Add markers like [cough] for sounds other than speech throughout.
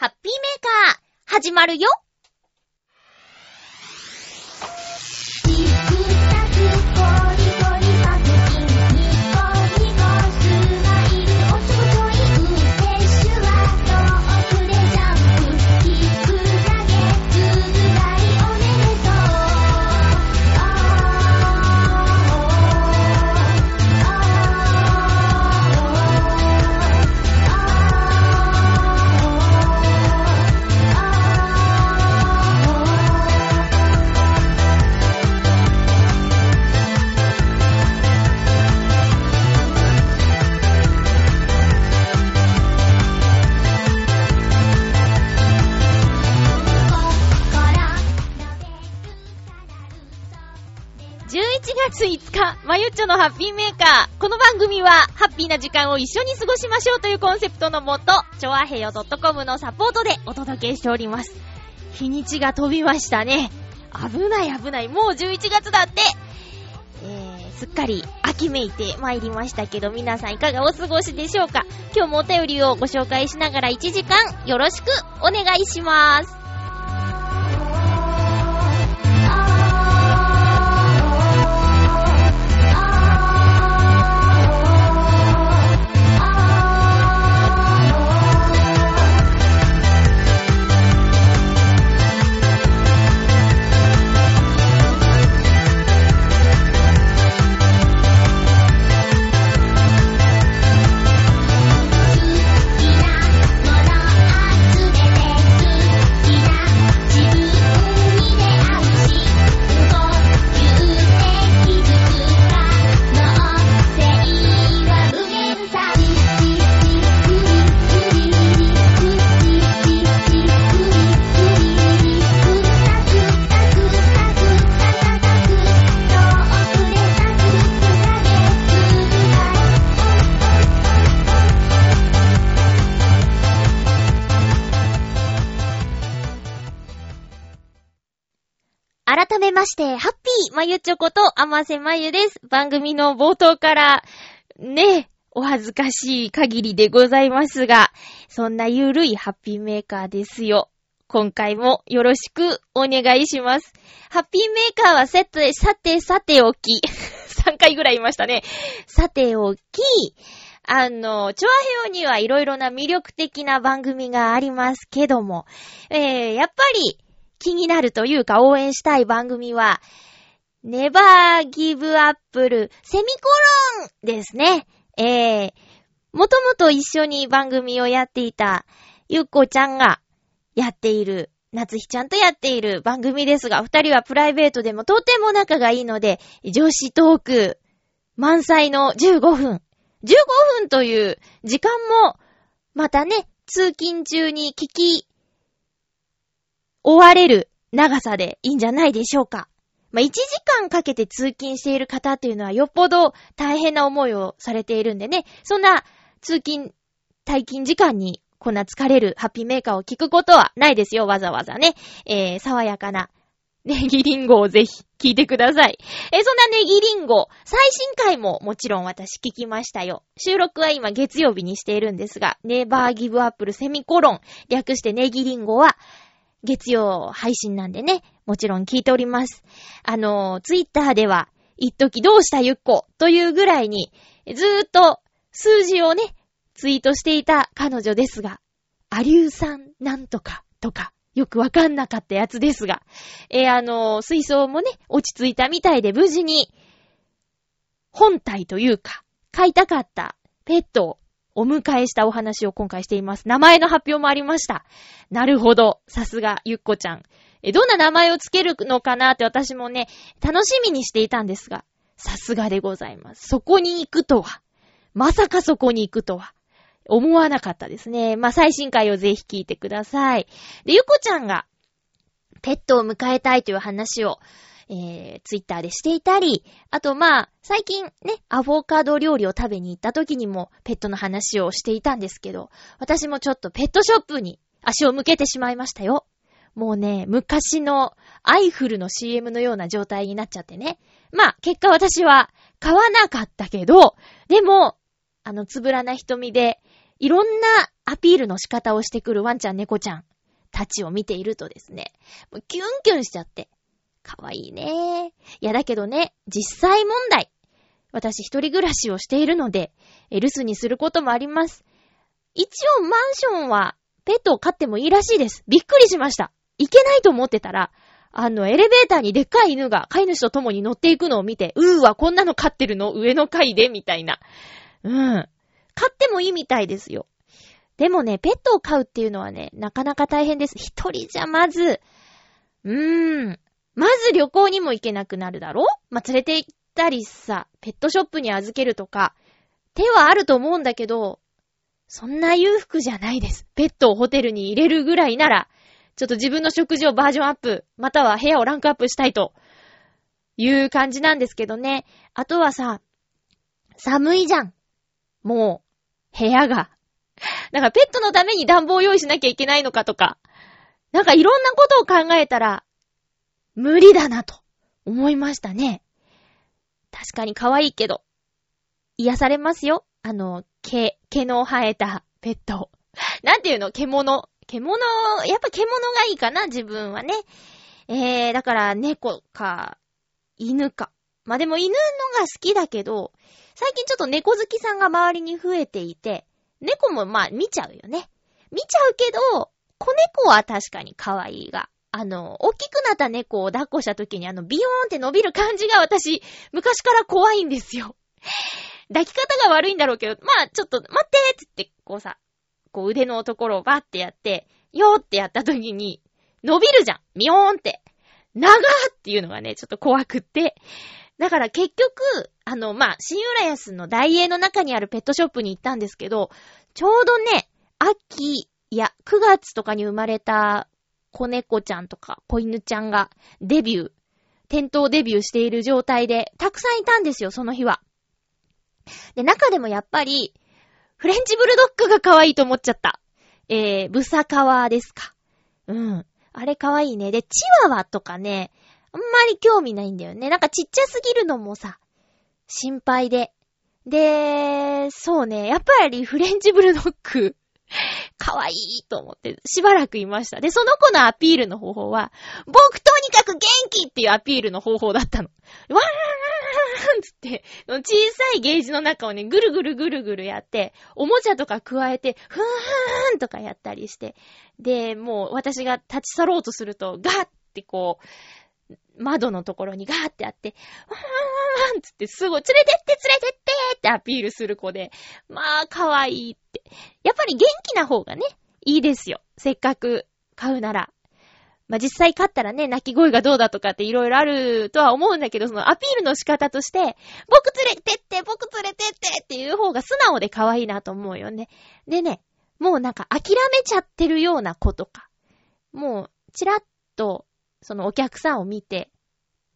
ハッピーメーカー、始まるよ。月5日、まゆっちょのハッピーメーカー。この番組は、ハッピーな時間を一緒に過ごしましょうというコンセプトのもと、ちょあへよ .com のサポートでお届けしております。日にちが飛びましたね。危ない危ない。もう11月だって。えー、すっかり秋めいて参りましたけど、皆さんいかがお過ごしでしょうか今日もお便りをご紹介しながら1時間よろしくお願いします。して、ハッピーまゆちょこと、あませまゆです。番組の冒頭から、ね、お恥ずかしい限りでございますが、そんなゆるいハッピーメーカーですよ。今回もよろしくお願いします。ハッピーメーカーはさて、さて、さておき。[laughs] 3回ぐらいいましたね。さておき、あの、チョアヘオにはいろいろな魅力的な番組がありますけども、えー、やっぱり、気になるというか応援したい番組は、ネバーギブアップルセミコロンですね。えー、もともと一緒に番組をやっていたゆっこちゃんがやっている、夏日ちゃんとやっている番組ですが、二人はプライベートでもとても仲がいいので、女子トーク満載の15分。15分という時間も、またね、通勤中に聞き終われる長さでいいんじゃないでしょうか。まあ、1時間かけて通勤している方っていうのはよっぽど大変な思いをされているんでね、そんな通勤、退勤時間にこんな疲れるハッピーメーカーを聞くことはないですよ、わざわざね。えー、爽やかなネギリンゴをぜひ聞いてください。えー、そんなネギリンゴ、最新回ももちろん私聞きましたよ。収録は今月曜日にしているんですが、ネバーギブアップルセミコロン、略してネギリンゴは、月曜配信なんでね、もちろん聞いております。あの、ツイッターでは、一時どうしたゆっこというぐらいに、ずーっと数字をね、ツイートしていた彼女ですが、アリュー酸なんとかとか、よくわかんなかったやつですが、えー、あの、水槽もね、落ち着いたみたいで無事に、本体というか、飼いたかったペットをお迎えしたお話を今回しています。名前の発表もありました。なるほど。さすが、ゆっこちゃん。え、どんな名前をつけるのかなって私もね、楽しみにしていたんですが、さすがでございます。そこに行くとは。まさかそこに行くとは。思わなかったですね。まあ、最新回をぜひ聞いてください。で、ゆっこちゃんが、ペットを迎えたいという話を、えー、ツイッターでしていたり、あとまあ、最近ね、アボカド料理を食べに行った時にもペットの話をしていたんですけど、私もちょっとペットショップに足を向けてしまいましたよ。もうね、昔のアイフルの CM のような状態になっちゃってね。まあ、結果私は買わなかったけど、でも、あの、つぶらな瞳で、いろんなアピールの仕方をしてくるワンちゃん猫ちゃんたちを見ているとですね、キュンキュンしちゃって。かわいいね。いやだけどね、実際問題。私一人暮らしをしているので、留守にすることもあります。一応マンションはペットを飼ってもいいらしいです。びっくりしました。いけないと思ってたら、あの、エレベーターにでっかい犬が飼い主と共に乗っていくのを見て、うーわ、こんなの飼ってるの？上の階で？みたいな。うん。飼ってもいいみたいですよ。でもね、ペットを飼うっていうのはね、なかなか大変です。一人じゃまず、うーん。まず旅行にも行けなくなるだろ？まあ、連れて行ったりさ、ペットショップに預けるとか、手はあると思うんだけど、そんな裕福じゃないです。ペットをホテルに入れるぐらいなら、ちょっと自分の食事をバージョンアップ、または部屋をランクアップしたいという感じなんですけどね。あとはさ、寒いじゃん。もう、部屋が。なんかペットのために暖房を用意しなきゃいけないのかとか。なんかいろんなことを考えたら、無理だなと思いましたね。確かに可愛いけど、癒されますよ。あの、毛、毛の生えたペット。[laughs] なんていうの？獣？獣、やっぱ獣がいいかな、自分はね。えー、だから猫か、犬か。まあ、でも犬のが好きだけど、最近ちょっと猫好きさんが周りに増えていて、猫もまあ見ちゃうよね。見ちゃうけど、子猫は確かに可愛いが。あの、大きくなった猫を抱っこした時にあの、ビヨーンって伸びる感じが私、昔から怖いんですよ。[laughs] 抱き方が悪いんだろうけど、まあ、ちょっと、待ってって言って、こうさ、こう腕のところをバッてやって、よーってやった時に、伸びるじゃんミヨーンって。長ーっていうのがね、ちょっと怖くって。だから結局、あの、まあ、新浦安の大英の中にあるペットショップに行ったんですけど、ちょうどね、秋、いや、9月とかに生まれた子猫ちゃんとか子犬ちゃんがデビュー、店頭デビューしている状態で、たくさんいたんですよ、その日は。で、中でもやっぱり、フレンチブルドッグが可愛いと思っちゃった。えー、ブサカワですか。うん。あれ可愛いね。で、チワワとかね、あんまり興味ないんだよね。なんかちっちゃすぎるのもさ、心配で。で、そうね、やっぱりフレンチブルドッグ、[laughs] 可愛いいと思ってしばらくいました。で、その子のアピールの方法は、僕とにかく元気っていうアピールの方法だったの。[laughs] わーんつって、小さいゲージの中をね、ぐるぐるぐるぐるやって、おもちゃとか加えて、ふーんとかやったりして、で、もう私が立ち去ろうとすると、ガーってこう、窓のところにガーってあって、わーんつってすぐ連れてって連れてってってアピールする子で、まあ、可愛いって。やっぱり元気な方がね、いいですよ。せっかく買うなら。まあ、実際勝ったらね、泣き声がどうだとかっていろいろあるとは思うんだけど、そのアピールの仕方として、僕連れてって、僕連れてってっていう方が素直で可愛いなと思うよね。でね、もうなんか諦めちゃってるような子とか、もう、ちらっと、そのお客さんを見て、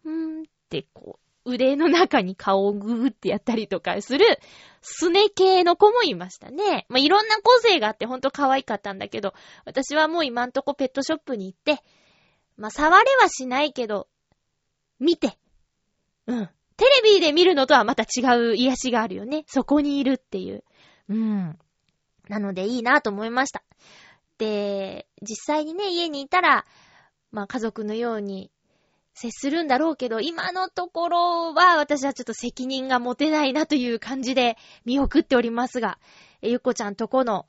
うーんってこう、腕の中に顔をグーってやったりとかする、すね系の子もいましたね。まあ、いろんな個性があってほんと可愛かったんだけど、私はもう今んとこペットショップに行って、まあ、触れはしないけど、見て。うん。テレビで見るのとはまた違う癒しがあるよね。そこにいるっていう。うん。なのでいいなと思いました。で、実際にね、家にいたら、まあ家族のように接するんだろうけど、今のところは私はちょっと責任が持てないなという感じで [laughs] 見送っておりますが、えゆっこちゃんとこの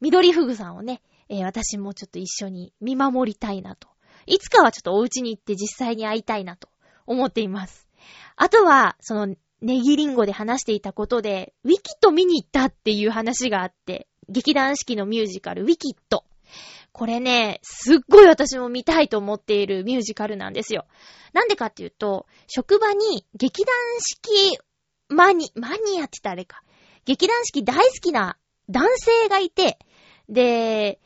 緑ふぐさんをね、えー、私もちょっと一緒に見守りたいなといつかはちょっとお家に行って実際に会いたいなと思っています。あとは、その、ネギリンゴで話していたことで、ウィキッド見に行ったっていう話があって、劇団四季のミュージカル、ウィキッド。これね、すっごい私も見たいと思っているミュージカルなんですよ。なんでかっていうと、職場に劇団式マニ、マニアって言ったらあれか。劇団式大好きな男性がいて、で、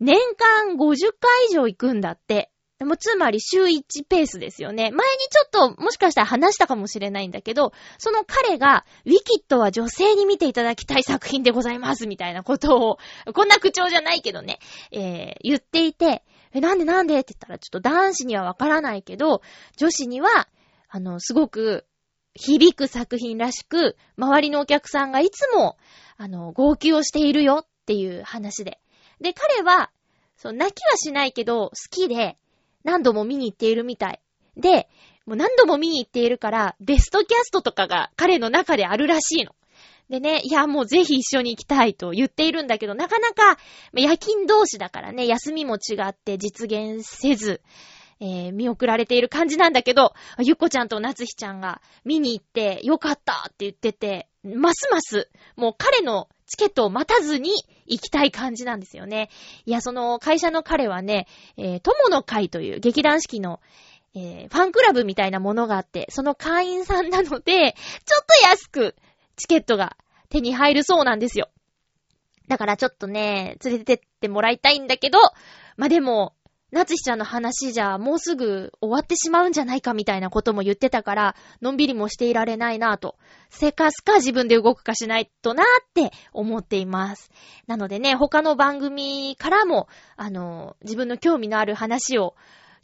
年間50回以上行くんだって。でもつまり週1ペースですよね。前にちょっともしかしたら話したかもしれないんだけど、その彼が、ウィキッドは女性に見ていただきたい作品でございますみたいなことを、こんな口調じゃないけどね、えー、言っていて、え、なんでなんで？って言ったらちょっと男子にはわからないけど、女子には、あの、すごく響く作品らしく、周りのお客さんがいつも、あの、号泣をしているよっていう話で。で、彼は、そう、泣きはしないけど、好きで、何度も見に行っているみたい。で、もう何度も見に行っているから、ベストキャストとかが彼の中であるらしいの。でね、いや、もうぜひ一緒に行きたいと言っているんだけど、なかなか、夜勤同士だからね、休みも違って実現せず、えー、見送られている感じなんだけど、ゆっこちゃんとなつひちゃんが見に行ってよかったって言ってて、ますます、もう彼のチケットを待たずに行きたい感じなんですよね。いや、その会社の彼はね、えー、友の会という劇団四季の、えー、ファンクラブみたいなものがあって、その会員さんなので、ちょっと安くチケットが手に入るそうなんですよ。だからちょっとね、連れてってもらいたいんだけど、まあ、でも、なつしちゃんの話じゃもうすぐ終わってしまうんじゃないかみたいなことも言ってたから、のんびりもしていられないなぁと。せかすか自分で動くかしないとなーって思っています。なのでね、他の番組からも、あの、自分の興味のある話を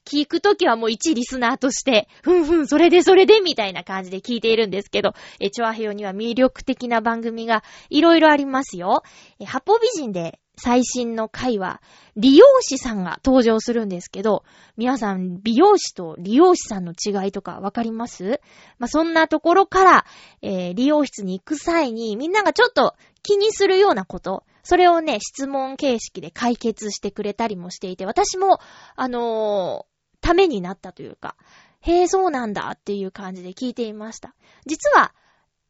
聞くときはもう一リスナーとして、ふんふん、それでそれで、みたいな感じで聞いているんですけど、え、チョアヘヨには魅力的な番組がいろいろありますよ。え、八方美人で最新の回は、利用師さんが登場するんですけど、皆さん、美容師と利用師さんの違いとかわかります？まあ、そんなところから、えー、利用室に行く際に、みんながちょっと気にするようなこと、それをね、質問形式で解決してくれたりもしていて、私も、あのーためになったというか、へえ、そうなんだっていう感じで聞いていました。実は、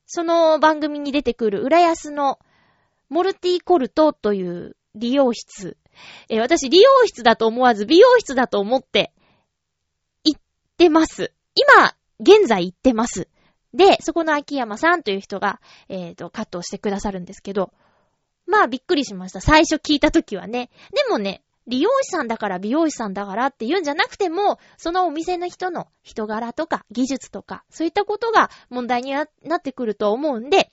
その番組に出てくる浦安のモルティコルトという利用室。え私、利用室だと思わず美容室だと思って行ってます。今、現在行ってます。で、そこの秋山さんという人が、えっ、ー、と、カットをしてくださるんですけど、まあびっくりしました。最初聞いたときはね。でもね、利用師さんだから美容師さんだからって言うんじゃなくても、そのお店の人の人柄とか技術とか、そういったことが問題になってくると思うんで、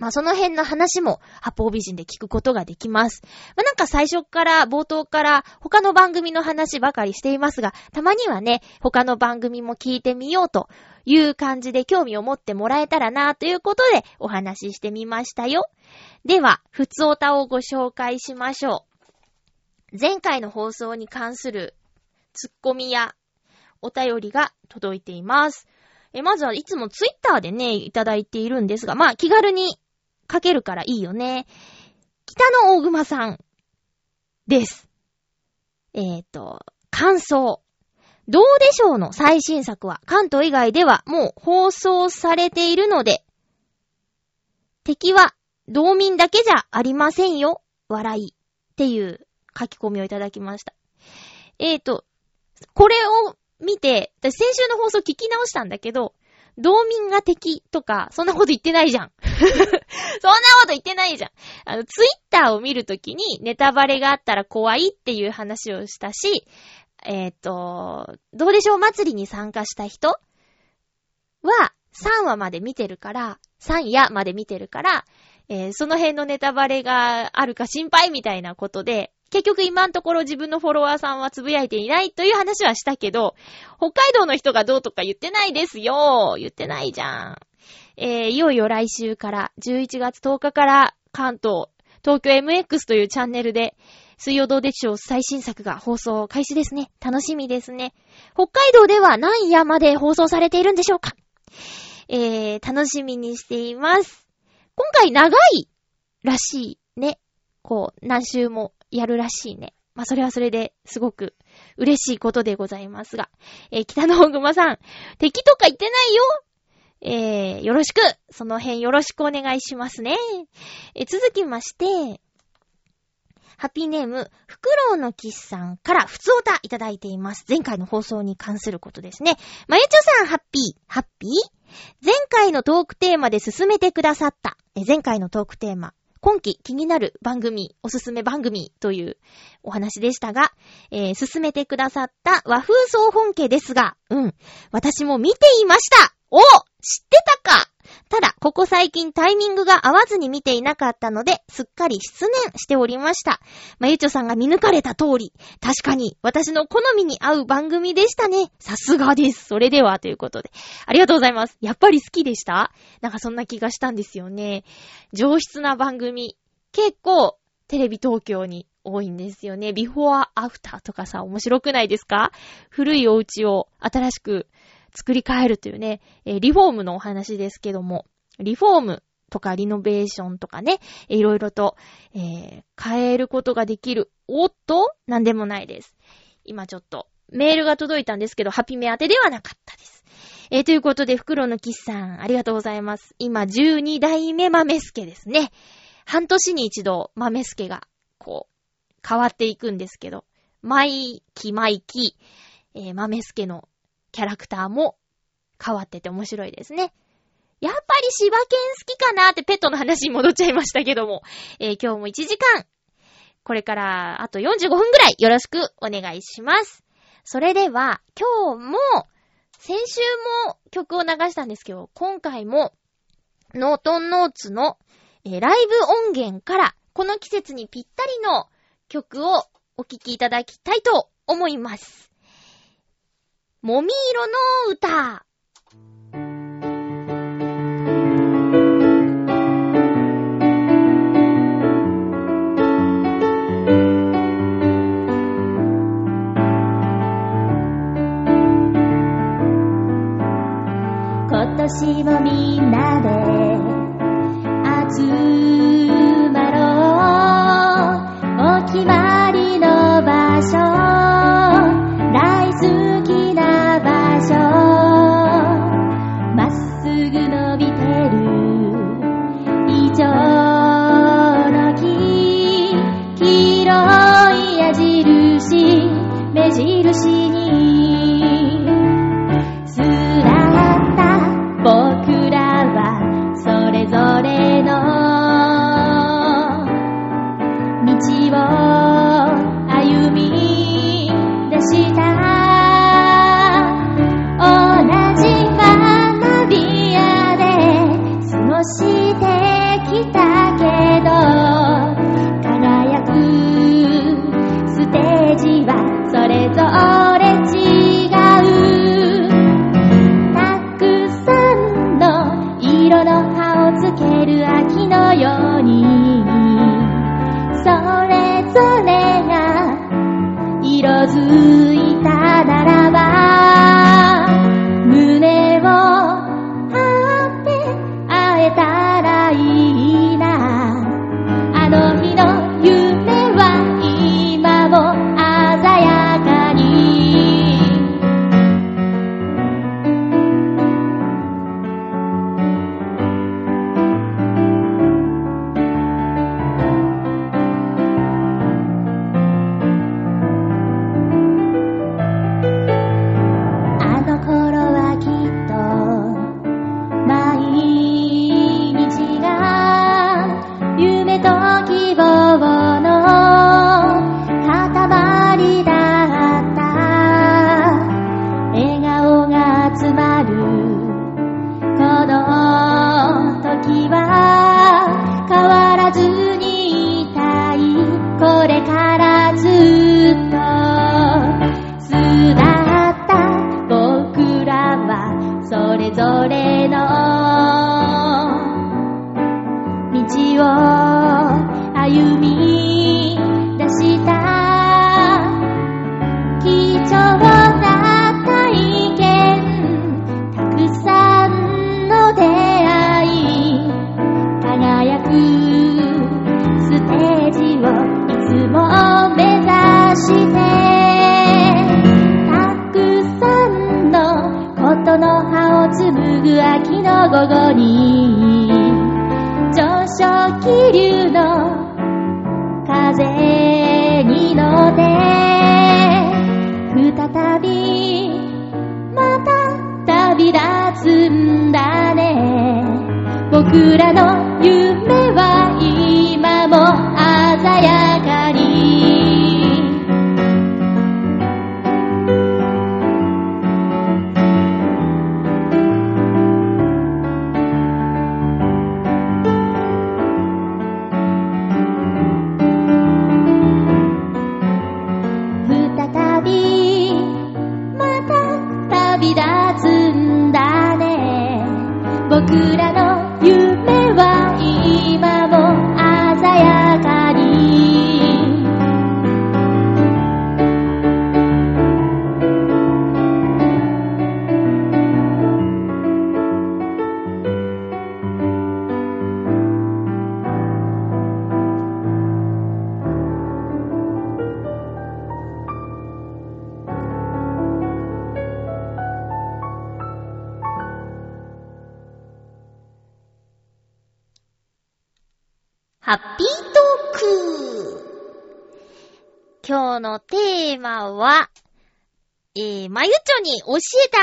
まあその辺の話も八方美人で聞くことができます。まあなんか最初から、冒頭から他の番組の話ばかりしていますが、たまにはね、他の番組も聞いてみようという感じで興味を持ってもらえたらなということでお話ししてみましたよ。では、ふつおたをご紹介しましょう。前回の放送に関するツッコミやお便りが届いています。え、まずはいつもツイッターでね、いただいているんですが、まあ気軽に書けるからいいよね。北の大熊さんです。えっ、ー、と、感想。どうでしょうの最新作は関東以外ではもう放送されているので、敵は道民だけじゃありませんよ。笑い。っていう書き込みをいただきました。えーと、これを見て、私先週の放送聞き直したんだけど、道民が敵とか、そんなこと言ってないじゃん。[laughs] そんなこと言ってないじゃん。あの、ツイッターを見るときにネタバレがあったら怖いっていう話をしたし、えっ、ー、と、どうでしょう祭りに参加した人は3話まで見てるから、3夜まで見てるから、えー、その辺のネタバレがあるか心配みたいなことで、結局今のところ自分のフォロワーさんはつぶやいていないという話はしたけど、北海道の人がどうとか言ってないですよ。言ってないじゃん。えー、いよいよ来週から、11月10日から関東、東京 MX というチャンネルで、水曜どうでしょう最新作が放送開始ですね。楽しみですね。北海道では何夜まで放送されているんでしょうかえー、楽しみにしています。今回長いらしいね。こう、何週もやるらしいね。まあ、それはそれですごく嬉しいことでございますが。えー、北野大熊さん、敵とか言ってないよえー、よろしく。その辺よろしくお願いしますね。え、続きまして、ハッピーネーム、フクロウのキスさんから普通歌いただいています。前回の放送に関することですね。まゆちょさん、ハッピー、ハッピー？前回のトークテーマで進めてくださった、え前回のトークテーマ、今季気になる番組、おすすめ番組というお話でしたが、えー、進めてくださった和風総本家ですが、うん、私も見ていました。お知ってたかただ、ここ最近タイミングが合わずに見ていなかったので、すっかり失念しておりました。まゆちょさんが見抜かれた通り、確かに私の好みに合う番組でしたね。さすがです。それでは、ということで。ありがとうございます。やっぱり好きでした？なんかそんな気がしたんですよね。上質な番組。結構、テレビ東京に多いんですよね。ビフォーアフターとかさ、面白くないですか？古いお家を新しく作り変えるというね、えー、リフォームのお話ですけども、リフォームとかリノベーションとかね、いろいろと、えー、変えることができる。おっとなんでもないです。今ちょっとメールが届いたんですけど、ハピメ宛てではなかったです。えー、ということで、袋のキスさん、ありがとうございます。今、12代目豆助ですね。半年に一度、豆助が、こう、変わっていくんですけど、毎期毎期、えー、豆助のキャラクターも変わってて面白いですね。やっぱり柴犬好きかなってペットの話に戻っちゃいましたけども、えー、今日も1時間、これからあと45分ぐらいよろしくお願いします。それでは、今日も、先週も曲を流したんですけど、今回も、ノートンノーツの、えー、ライブ音源から、この季節にぴったりの曲をお聴きいただきたいと思います。もみ色の歌。色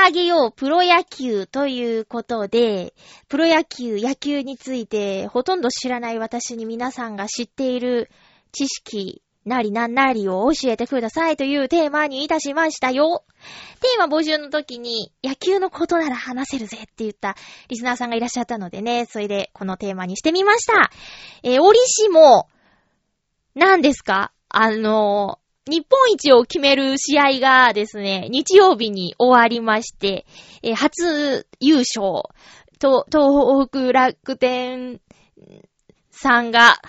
教えてあげようプロ野球ということで、プロ野球、野球についてほとんど知らない私に皆さんが知っている知識なりなんなりを教えてくださいというテーマにいたしましたよ。テーマ募集の時に野球のことなら話せるぜって言ったリスナーさんがいらっしゃったのでね、それでこのテーマにしてみました。えー、折しも、何ですか？あの日本一を決める試合がですね、日曜日に終わりまして、えー、初優勝、東北楽天さんが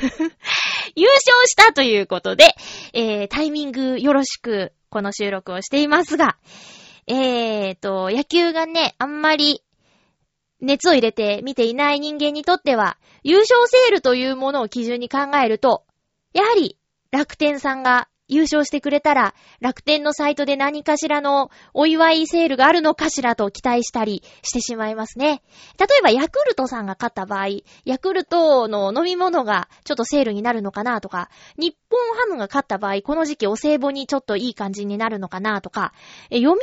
[laughs] 優勝したということで、えー、タイミングよろしくこの収録をしていますが、えーと、野球がね、あんまり熱を入れて見ていない人間にとっては、優勝セールというものを基準に考えると、やはり楽天さんが優勝してくれたら、楽天のサイトで何かしらのお祝いセールがあるのかしらと期待したりしてしまいますね。例えば、ヤクルトさんが勝った場合、ヤクルトの飲み物がちょっとセールになるのかなとか、日本ハムが勝った場合、この時期お歳暮にちょっといい感じになるのかなとか、読売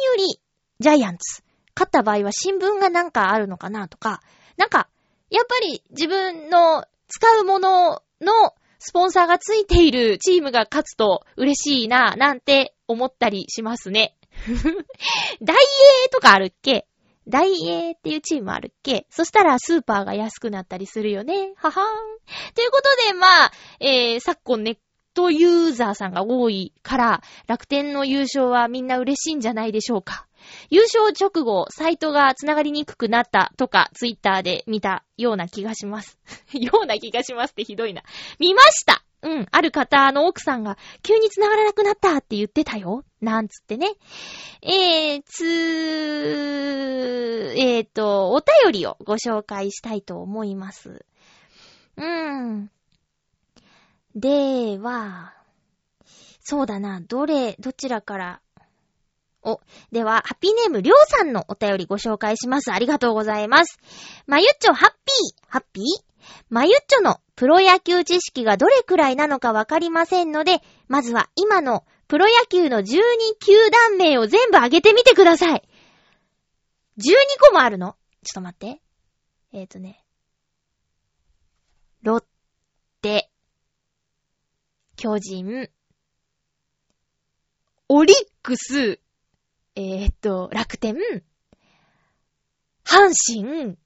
ジャイアンツ、勝った場合は新聞がなんかあるのかなとか、なんか、やっぱり自分の使うもののスポンサーがついているチームが勝つと嬉しいな、なんて思ったりしますね。[laughs] ダイエーとかあるっけ？ダイエーっていうチームあるっけ？そしたらスーパーが安くなったりするよね。ははーん。ということで、まあ、えー、昨今ネットユーザーさんが多いから、楽天の優勝はみんな嬉しいんじゃないでしょうか。優勝直後、サイトが繋がりにくくなったとか、ツイッターで見たような気がします。[laughs] ような気がしますってひどいな。見ましたうん、ある方の奥さんが急に繋がらなくなったって言ってたよ。なんつってね。えー、つー、えーと、お便りをご紹介したいと思います。うーん。では、そうだな、どれ、どちらからお、では、ハッピーネームりょうさんのお便りご紹介します。ありがとうございます。まゆっちょハッピー、ハッピー？まゆっちょのプロ野球知識がどれくらいなのかわかりませんので、まずは今のプロ野球の12球団名を全部上げてみてください。12個もあるの？ちょっと待って。えっ、ー、とね。ロッテ、巨人、オリックス、えー、っと、楽天、阪神、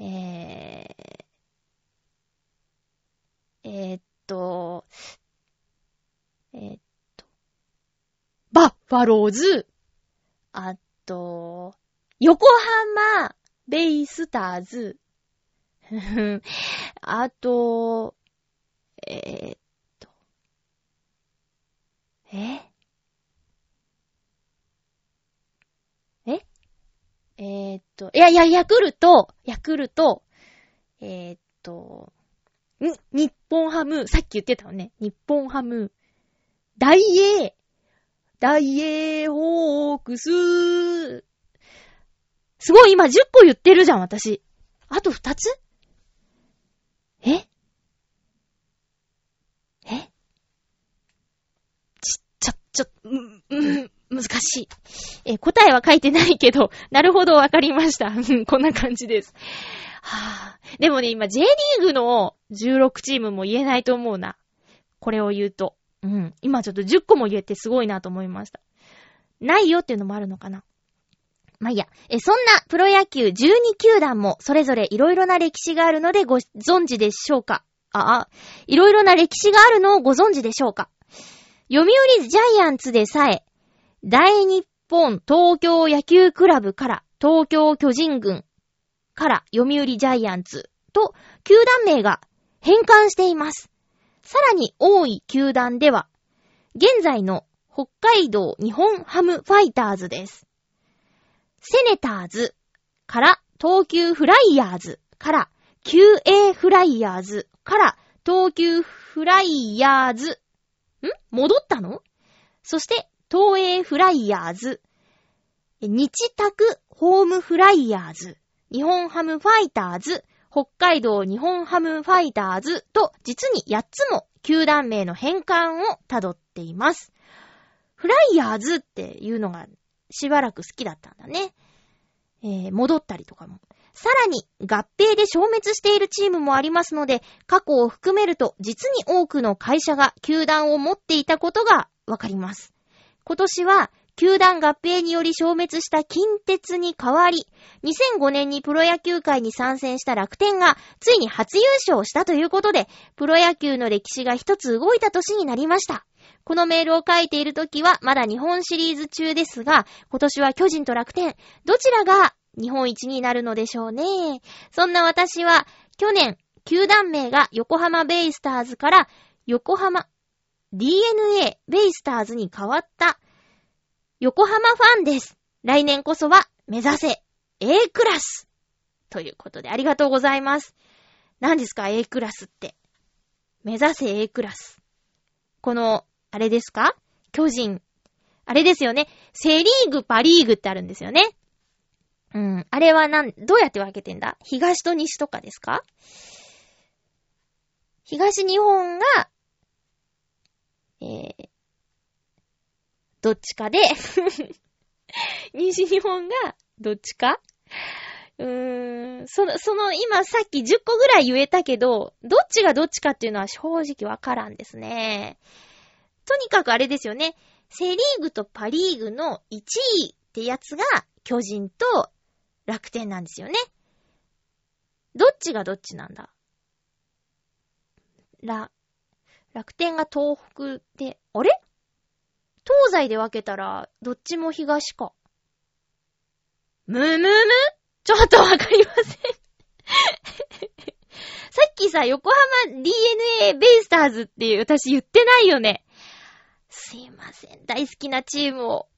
えー、えー、っと、えー、っと、バッファローズ、あと、横浜、ベイスターズ、[laughs] あと、えー、っと、ええー、っと、いやいや、ヤクルト、ヤクルト、えー、っと、ん、日本ハム、さっき言ってたわね。日本ハム、ダイエー、ダイエーホークス。すごい、今10個言ってるじゃん、私。あと2つ？え？え？ち、ちょ、ちょ、ん、ん、難しい。え答えは書いてないけど、[laughs] なるほどわかりました。こんな感じです。はぁ、でもね、今 J リーグの16チームも言えないと思うな。これを言うと。うん。今ちょっと10個も言えてすごいなと思いました。ないよっていうのもあるのかな。まあ、いいや。え、そんなプロ野球12球団もそれぞれ色々な歴史があるのでご存知でしょうか？ああ、色々な歴史があるのをご存知でしょうか？読売ジャイアンツでさえ、大日本東京野球クラブから東京巨人軍から読売ジャイアンツと球団名が変換しています。さらに多い球団では、現在の北海道日本ハムファイターズです。セネターズから東急フライヤーズから QA フライヤーズから東急フライヤーズ。ん？戻ったの？そして東映フライヤーズ、日卓ホームフライヤーズ、日本ハムファイターズ、北海道日本ハムファイターズと実に8つも球団名の変換を辿っています。フライヤーズっていうのがしばらく好きだったんだね。えー、戻ったりとかも。さらに合併で消滅しているチームもありますので、過去を含めると実に多くの会社が球団を持っていたことがわかります。今年は球団合併により消滅した近鉄に代わり、2005年にプロ野球界に参戦した楽天が、ついに初優勝したということで、プロ野球の歴史が一つ動いた年になりました。このメールを書いているときは、まだ日本シリーズ中ですが、今年は巨人と楽天、どちらが日本一になるのでしょうね。そんな私は、去年、球団名が横浜ベイスターズから横浜 DNA ベイスターズに変わった横浜ファンです。来年こそは目指せ A クラスということでありがとうございます。何ですか？A クラスって。目指せ A クラス。この、あれですか？巨人。あれですよね。セリーグ、パリーグってあるんですよね。うん。あれはなん、どうやって分けてんだ？東と西とかですか？東日本が、えー、どっちかで [laughs] 西日本がどっちか？うーん、その、その、今さっき10個ぐらい言えたけど、どっちがどっちかっていうのは正直わからんですね。とにかくあれですよね。セリーグとパリーグの1位ってやつが巨人と楽天なんですよね。どっちがどっちなんだ？ら、楽天が東北で、あれ？東西で分けたら、どっちも東か。むむむ？ちょっとわかりません [laughs] さっきさ、横浜 DNA ベイスターズっていう私言ってないよね。すいません。大好きなチームを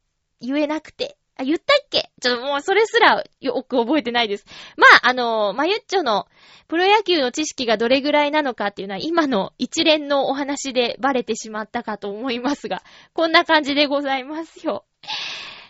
言えなくて。あ、言ったっけ？ちょっともうそれすらよく覚えてないです。まあ、あの、まゆっちょのプロ野球の知識がどれぐらいなのかっていうのは今の一連のお話でバレてしまったかと思いますが、こんな感じでございますよ。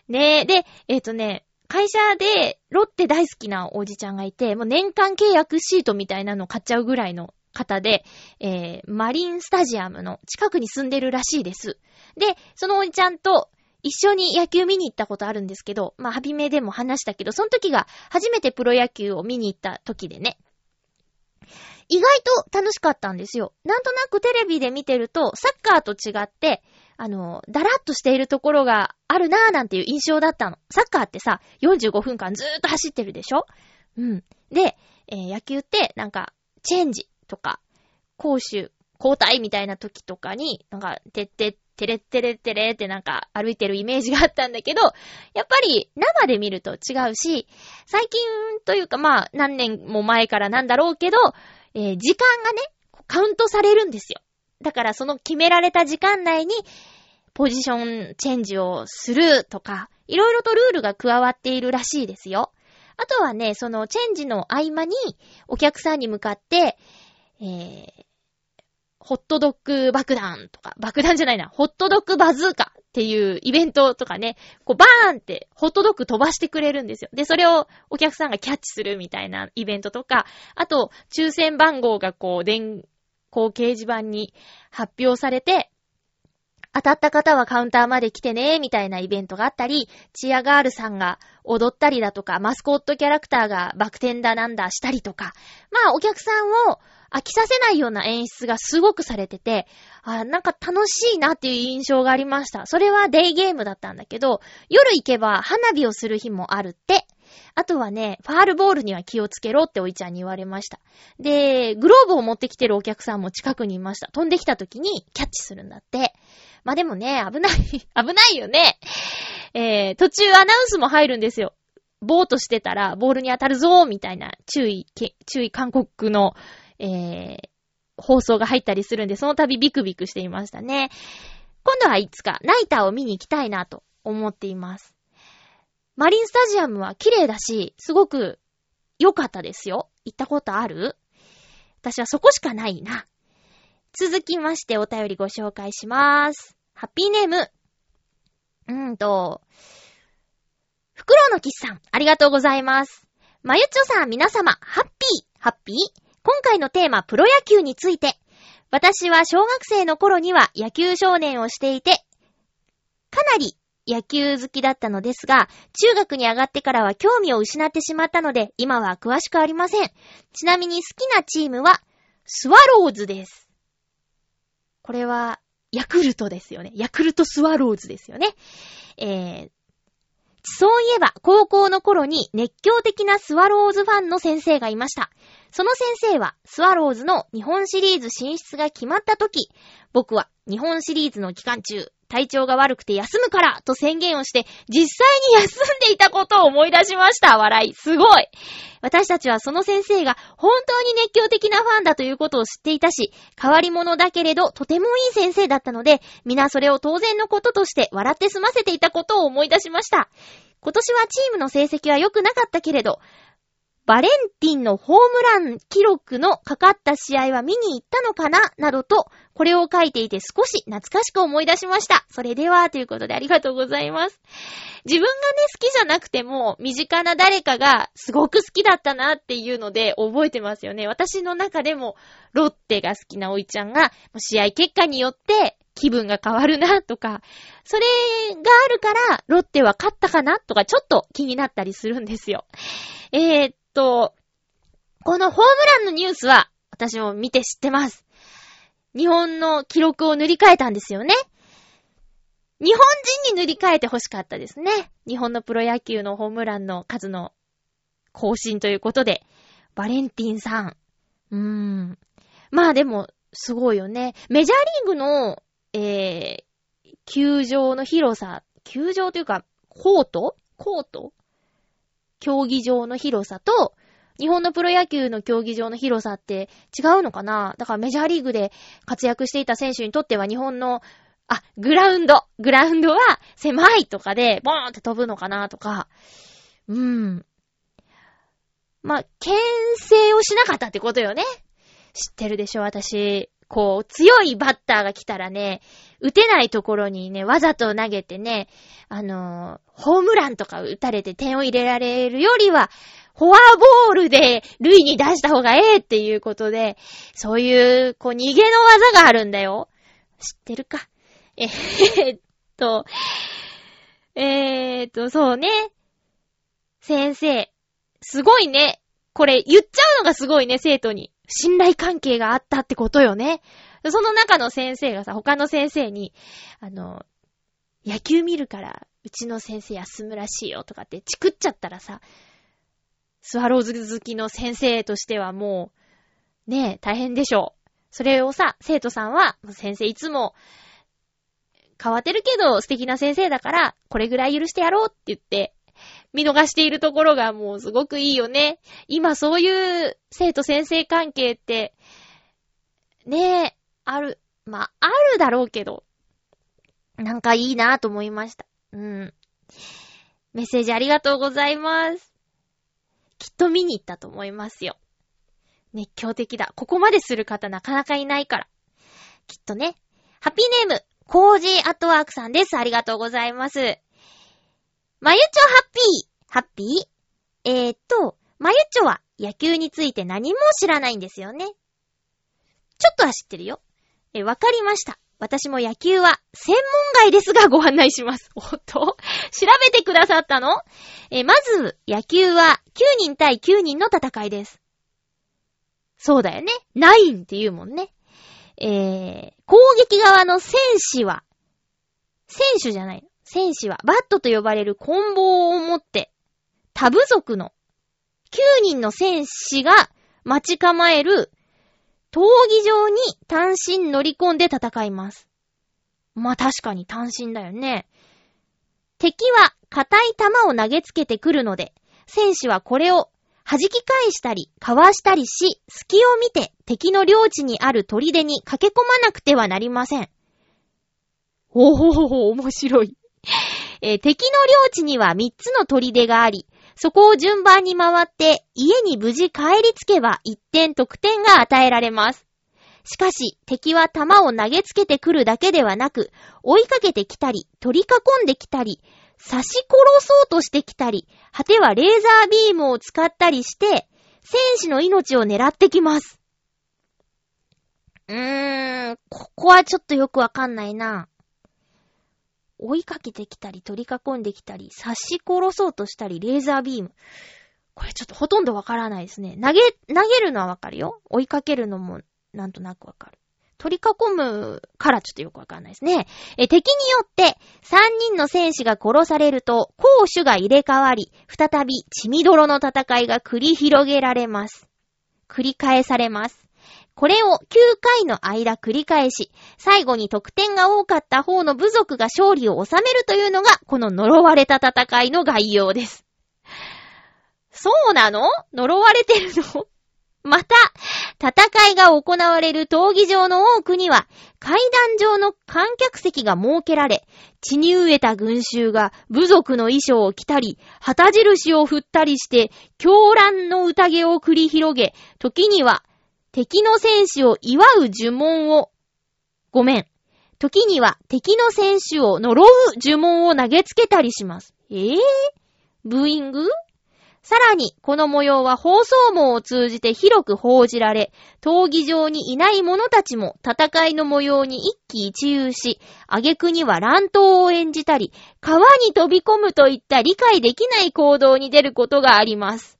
ねえ、で、えっ、ー、とね、会社でロッテ大好きなおじちゃんがいて、もう年間契約シートみたいなの買っちゃうぐらいの方で、えー、マリンスタジアムの近くに住んでるらしいです。で、そのおじちゃんと一緒に野球見に行ったことあるんですけど、まあ、ハビメでも話したけど、その時が初めてプロ野球を見に行った時でね。意外と楽しかったんですよ。なんとなくテレビで見てると、サッカーと違って、あの、だらっとしているところがあるなーなんていう印象だったの。サッカーってさ、45分間ずーっと走ってるでしょ？うん。で、えー、野球ってなんか、チェンジとか、攻守、交代みたいな時とかに、なんか、てっててれってれってれってなんか歩いてるイメージがあったんだけど、やっぱり生で見ると違うし、最近というかまあ何年も前からなんだろうけど、えー、時間がね、カウントされるんですよ。だからその決められた時間内にポジションチェンジをするとか、いろいろとルールが加わっているらしいですよ。あとはね、そのチェンジの合間にお客さんに向かって、えー、ホットドッグ爆弾とか、爆弾じゃないな、ホットドッグバズーカっていうイベントとかね、こうバーンってホットドッグ飛ばしてくれるんですよ。で、それをお客さんがキャッチするみたいなイベントとか、あと、抽選番号がこう、電光掲示板に発表されて、当たった方はカウンターまで来てね、みたいなイベントがあったり、チアガールさんが踊ったりだとか、マスコットキャラクターがバク転だなんだしたりとか、まあお客さんを飽きさせないような演出がすごくされてて、あなんか楽しいなっていう印象がありました。それはデイゲームだったんだけど、夜行けば花火をする日もあるって。あとはね、ファールボールには気をつけろっておいちゃんに言われました。で、グローブを持ってきてるお客さんも近くにいました。飛んできた時にキャッチするんだって。まあ、でもね、危ない [laughs] 危ないよね。えー、途中アナウンスも入るんですよ。ボートしてたら、ボールに当たるぞーみたいな注意、注意韓国のえー、放送が入ったりするんで、その度ビクビクしていましたね。今度はいつかナイターを見に行きたいなと思っています。マリンスタジアムは綺麗だし、すごく良かったですよ。行ったことある？私はそこしかないな。続きましてお便りご紹介します。ハッピーネーム。うーんと、フクロウのキスさん、ありがとうございます。まゆちょさん、皆様、ハッピー、ハッピー今回のテーマ、プロ野球について。私は小学生の頃には野球少年をしていて、かなり野球好きだったのですが、中学に上がってからは興味を失ってしまったので、今は詳しくありません。ちなみに好きなチームは、スワローズです。これは、ヤクルトですよね。ヤクルトスワローズですよね。えー、そういえば、高校の頃に熱狂的なスワローズファンの先生がいました。その先生は、スワローズの日本シリーズ進出が決まった時、僕は日本シリーズの期間中、体調が悪くて休むからと宣言をして、実際に休んでいたことを思い出しました。笑い。すごい。私たちはその先生が本当に熱狂的なファンだということを知っていたし、変わり者だけれどとてもいい先生だったので、皆それを当然のこととして笑って済ませていたことを思い出しました。今年はチームの成績は良くなかったけれど、バレンティンのホームラン記録のかかった試合は見に行ったのかな？などと、これを書いていて少し懐かしく思い出しました。それでは、ということでありがとうございます。自分がね、好きじゃなくても、身近な誰かがすごく好きだったなっていうので覚えてますよね。私の中でも、ロッテが好きなおいちゃんが、試合結果によって気分が変わるなとか、それがあるから、ロッテは勝ったかなとか、ちょっと気になったりするんですよ。えー、と、このホームランのニュースは、私も見て知ってます。日本の記録を塗り替えたんですよね。日本人に塗り替えて欲しかったですね。日本のプロ野球のホームランの数の更新ということで、バレンティンさん。うーん。まあでも、すごいよね。メジャーリーグの、えー、球場の広さ、球場というか、コート？コート？競技場の広さと、日本のプロ野球の競技場の広さって違うのかな？だからメジャーリーグで活躍していた選手にとっては日本の、あ、グラウンド。グラウンドは狭いとかで、ボーンって飛ぶのかなとか。うーん。ま、牽制をしなかったってことよね？知ってるでしょ、私。こう、強いバッターが来たらね、打てないところにね、わざと投げてね、あのー、ホームランとか打たれて点を入れられるよりは、フォアボールで塁に出した方がええっていうことで、そういう、こう、逃げの技があるんだよ。知ってるか？えー、っと、えー、っと、そうね。先生。すごいね。これ言っちゃうのがすごいね、生徒に。信頼関係があったってことよね。その中の先生がさ、他の先生に、あの、野球見るから、うちの先生休むらしいよとかってチクっちゃったらさ、スワローズ好きの先生としてはもう、ねえ、大変でしょう。それをさ、生徒さんは、先生いつも、変わってるけど素敵な先生だから、これぐらい許してやろうって言って、見逃しているところがもうすごくいいよね。今そういう生徒先生関係って、ねえ、ある、まあ、あるだろうけど、なんかいいなぁと思いました。うん。メッセージありがとうございます。きっと見に行ったと思いますよ。熱狂的だ。ここまでする方なかなかいないから。きっとね。ハッピーネーム、コージーアットワークさんです。ありがとうございます。まゆちょハッピー。ハッピー？えー、っと、まゆちょは野球について何も知らないんですよね。ちょっとは知ってるよ。え、わかりました。私も野球は専門外ですがご案内します。[laughs] おっと？調べてくださったの？え、まず、野球は9人対9人の戦いです。そうだよね。ナインって言うもんね。えー、攻撃側の戦士は、選手じゃない。戦士はバットと呼ばれる棍棒を持って、タブ族の9人の戦士が待ち構える闘技場に単身乗り込んで戦います。まあ確かに単身だよね。敵は硬い球を投げつけてくるので、戦士はこれを弾き返したり、かわしたりし、隙を見て敵の領地にある砦に駆け込まなくてはなりません。おほほほ、面白い。えー、敵の領地には3つの砦があり、そこを順番に回って家に無事帰りつけば1点得点が与えられます。しかし、敵は弾を投げつけてくるだけではなく、追いかけてきたり、取り囲んできたり、刺し殺そうとしてきたり、果てはレーザービームを使ったりして、選手の命を狙ってきます。うーん、ここはちょっとよくわかんないな。追いかけてきたり、取り囲んできたり、刺し殺そうとしたり、レーザービーム。これちょっとほとんどわからないですね。投げ、投げるのはわかるよ。追いかけるのもなんとなくわかる。取り囲むからちょっとよくわかんないですね。え、敵によって3人の戦士が殺されると攻守が入れ替わり、再び血みどろの戦いが繰り広げられます。繰り返されます。これを9回の間繰り返し、最後に得点が多かった方の部族が勝利を収めるというのが、この呪われた戦いの概要です。そうなの？呪われてるの？[laughs] また、戦いが行われる闘技場の多くには、階段上の観客席が設けられ、血に飢えた群衆が部族の衣装を着たり、旗印を振ったりして、狂乱の宴を繰り広げ、時には、敵の戦士を祝う呪文を、ごめん。時には敵の戦士を呪う呪文を投げつけたりします。えぇ、ー、ブーイング？さらに、この模様は放送網を通じて広く報じられ、闘技場にいない者たちも戦いの模様に一喜一憂し、挙句には乱闘を演じたり、川に飛び込むといった理解できない行動に出ることがあります。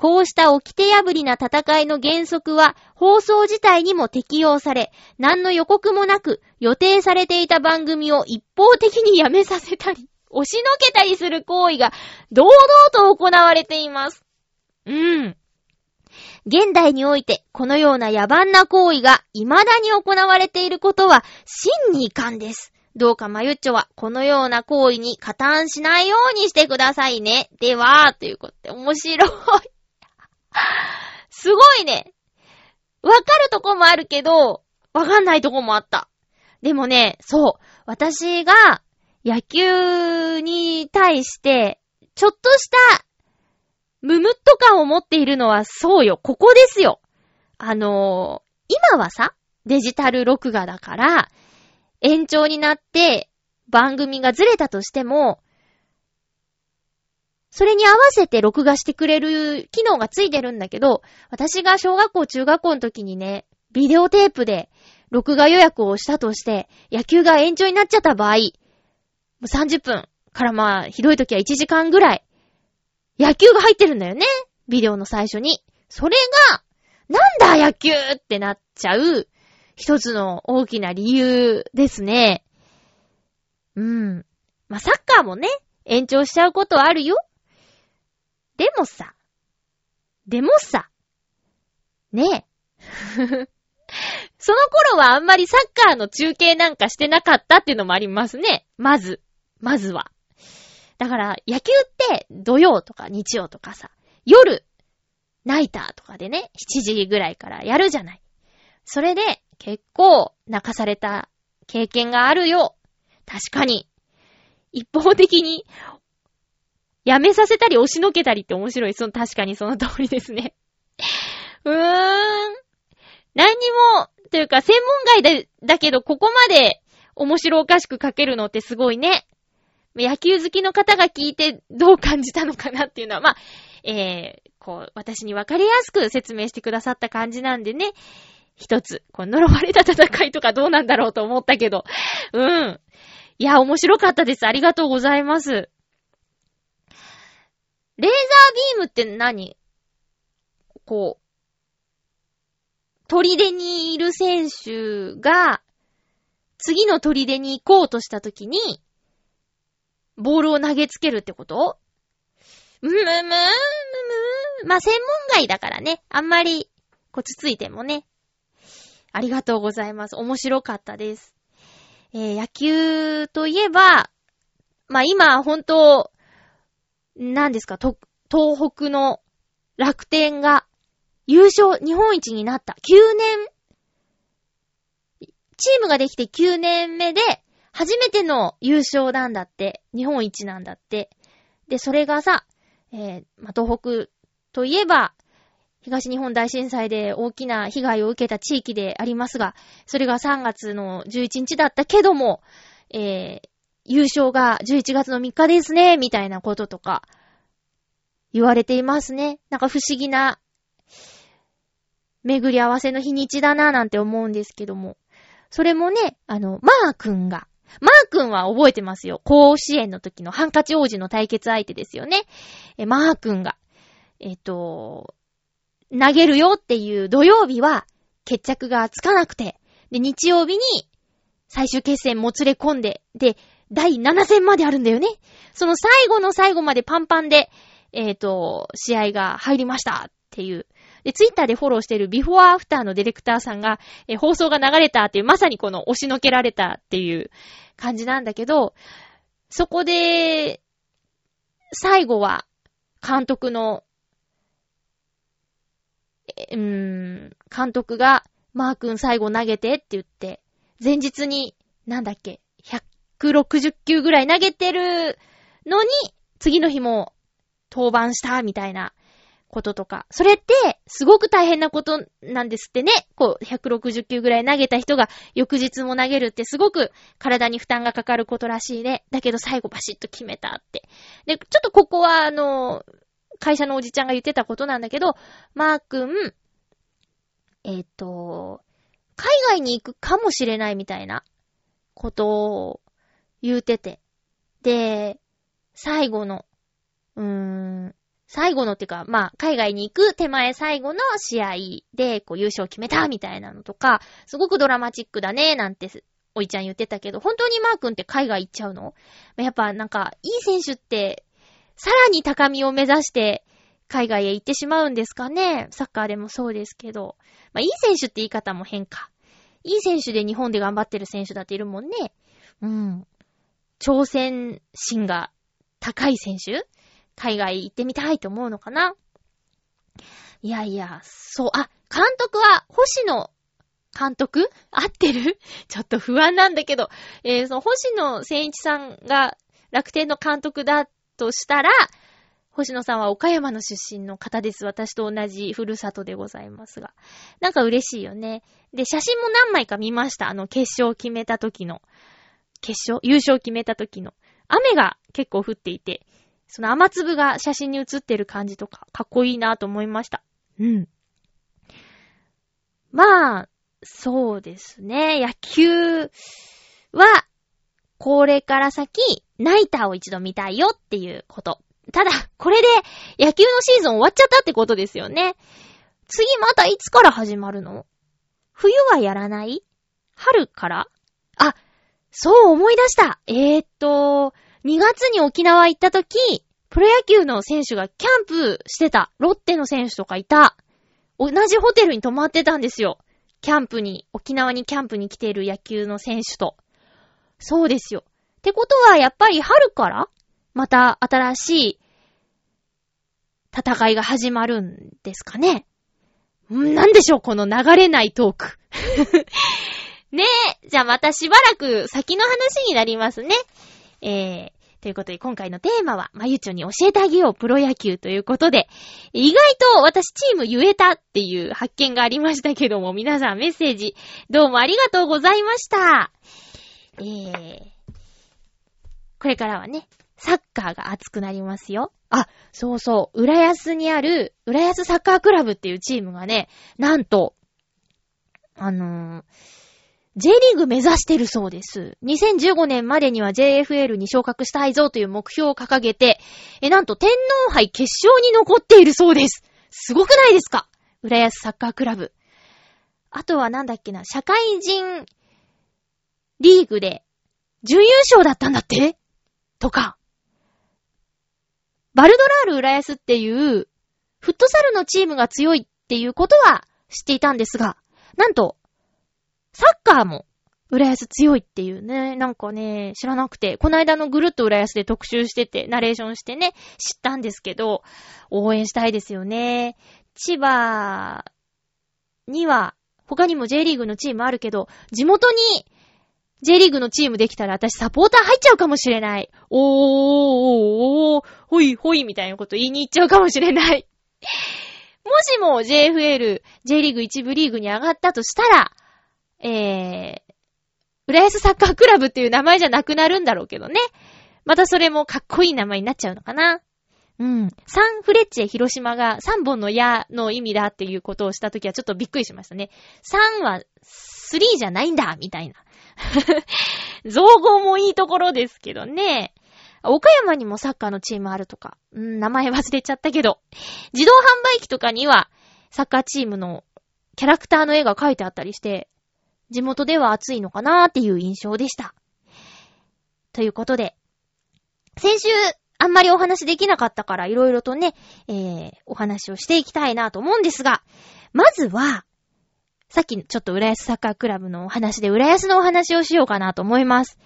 こうした掟破りな戦いの原則は放送自体にも適用され、何の予告もなく予定されていた番組を一方的にやめさせたり、[laughs] 押しのけたりする行為が堂々と行われています。うん。現代においてこのような野蛮な行為が未だに行われていることは真に遺憾です。どうかまゆっちょはこのような行為に加担しないようにしてくださいね。では、ということで面白い。[laughs] すごいね。わかるとこもあるけど、わかんないとこもあった。でもね、そう。私が野球に対して、ちょっとした、ムムッと感を持っているのはそうよ。ここですよ。あのー、今はさ、デジタル録画だから、延長になって番組がずれたとしても、それに合わせて録画してくれる機能がついてるんだけど、私が小学校、中学校の時にね、ビデオテープで録画予約をしたとして、野球が延長になっちゃった場合、30分からまあ、ひどい時は1時間ぐらい、野球が入ってるんだよね。ビデオの最初に。それが、なんだ野球ってなっちゃう、一つの大きな理由ですね。うん。まあ、サッカーもね、延長しちゃうことはあるよ。でもさ、でもさ、ねえ。[laughs] その頃はあんまりサッカーの中継なんかしてなかったっていうのもありますね。まず。まずは。だから、野球って土曜とか日曜とかさ、夜、ナイターとかでね、7時ぐらいからやるじゃない。それで結構泣かされた経験があるよ。確かに。一方的にやめさせたり押しのけたりって面白い。その、確かにその通りですね。[laughs] うーん。何にも、というか、専門外で、だけど、ここまで面白おかしく書けるのってすごいね。野球好きの方が聞いてどう感じたのかなっていうのは、まあ、えー、こう、私にわかりやすく説明してくださった感じなんでね。一つ、こう、呪われた戦いとかどうなんだろうと思ったけど。うん。いや、面白かったです。ありがとうございます。レーザービームって何？こう、砦にいる選手が、次の砦に行こうとしたときに、ボールを投げつけるってこと？むむむむむま、専門外だからね。あんまり、こつついてもね。ありがとうございます。面白かったです。えー、野球といえば、まあ、今、本当何ですか、と、東北の楽天が優勝、日本一になった。9年、チームができて9年目で、初めての優勝なんだって。日本一なんだって。で、それがさ、えー、ま、東北といえば、東日本大震災で大きな被害を受けた地域でありますが、それが3月の11日だったけども、えー、優勝が11月の3日ですね、みたいなこととか、言われていますね。なんか不思議な巡り合わせの日にちだななんて思うんですけども。それもね、あの、マー君が、マー君は覚えてますよ。甲子園の時のハンカチ王子の対決相手ですよね。え、マー君が、えっ、と、投げるよっていう土曜日は決着がつかなくて、で、日曜日に最終決戦もつれ込んで、で、第7戦まであるんだよね。その最後の最後までパンパンで、えっ、と、試合が入りましたっていう。で、ツイッターでフォローしてるビフォーアフターのディレクターさんが、えー放送が流れたっていう、まさにこの押しのけられたっていう感じなんだけど、そこで、最後は、監督の、えうーん、監督が、マー君最後投げてって言って、前日に、なんだっけ、100 160球ぐらい投げてるのに、次の日も登板したみたいなこととか。それって、すごく大変なことなんですってね。こう、160球ぐらい投げた人が翌日も投げるってすごく体に負担がかかることらしいね。だけど最後バシッと決めたって。で、ちょっとここはあの、会社のおじちゃんが言ってたことなんだけど、マー君、えっ、と、海外に行くかもしれないみたいなことを言うてて。で、最後の、うーん、最後のっていうか、まあ、海外に行く手前最後の試合で、こう優勝決めたみたいなのとか、すごくドラマチックだね、なんて、おいちゃん言ってたけど、本当にマー君って海外行っちゃうの？やっぱなんか、いい選手って、さらに高みを目指して、海外へ行ってしまうんですかね？サッカーでもそうですけど。まあ、いい選手って言い方も変か。いい選手で日本で頑張ってる選手だっているもんね。うん。挑戦心が高い選手？海外行ってみたいと思うのかな？いやいや、そう、あ、監督は、星野監督？合ってる？ちょっと不安なんだけど、えー、その星野千一さんが楽天の監督だとしたら、星野さんは岡山の出身の方です。私と同じふるさとでございますが。なんか嬉しいよね。で、写真も何枚か見ました。あの、決勝を決めた時の。決勝優勝決めた時の。雨が結構降っていて、その雨粒が写真に写ってる感じとか、かっこいいなと思いました。うん。まあ、そうですね。野球は、これから先、ナイターを一度見たいよっていうこと。ただ、これで野球のシーズン終わっちゃったってことですよね。次またいつから始まるの？冬はやらない？春から？あ、そう思い出した。えー、っと、2月に沖縄行った時、プロ野球の選手がキャンプしてた。ロッテの選手とかいた。同じホテルに泊まってたんですよ。キャンプに、沖縄にキャンプに来ている野球の選手と。そうですよ。ってことは、やっぱり春からまた新しい戦いが始まるんですかね。んなんでしょう、この流れないトーク。ねえ。じゃあまたしばらく先の話になりますね。えー、ということで今回のテーマは、まゆちょに教えてあげようプロ野球ということで、意外と私チーム言えたっていう発見がありましたけども、皆さんメッセージどうもありがとうございました。えー、これからはね、サッカーが熱くなりますよ。あ、そうそう、浦安にある、浦安サッカークラブっていうチームがね、なんと、あのー J リーグ目指してるそうです。2015年までには JFL に昇格したいぞという目標を掲げて、え、なんと天皇杯決勝に残っているそうです。すごくないですか？浦安サッカークラブ。あとはなんだっけな、社会人リーグで準優勝だったんだって？とか。バルドラール浦安っていうフットサルのチームが強いっていうことは知っていたんですが、なんと、サッカーも、浦安強いっていうね、なんかね、知らなくて、この間のぐるっと浦安で特集してて、ナレーションしてね、知ったんですけど、応援したいですよね。千葉には、他にも J リーグのチームあるけど、地元に J リーグのチームできたら私サポーター入っちゃうかもしれない。おーおーおー、ほいほいみたいなこと言いに行っちゃうかもしれない。もしも JFL、J リーグ一部リーグに上がったとしたら、えー、浦安サッカークラブっていう名前じゃなくなるんだろうけどね。またそれもかっこいい名前になっちゃうのかな。うん。サンフレッチェ広島が3本の矢の意味だっていうことをしたときはちょっとびっくりしましたね。3は3じゃないんだみたいな。[laughs] 造語もいいところですけどね。岡山にもサッカーのチームあるとか。うん、名前忘れちゃったけど。自動販売機とかにはサッカーチームのキャラクターの絵が描いてあったりして、地元では熱いのかなーっていう印象でした。ということで、先週あんまりお話できなかったから色々とね、えー、お話をしていきたいなと思うんですが、まずは、さっきちょっと浦安サッカークラブのお話で浦安のお話をしようかなと思います。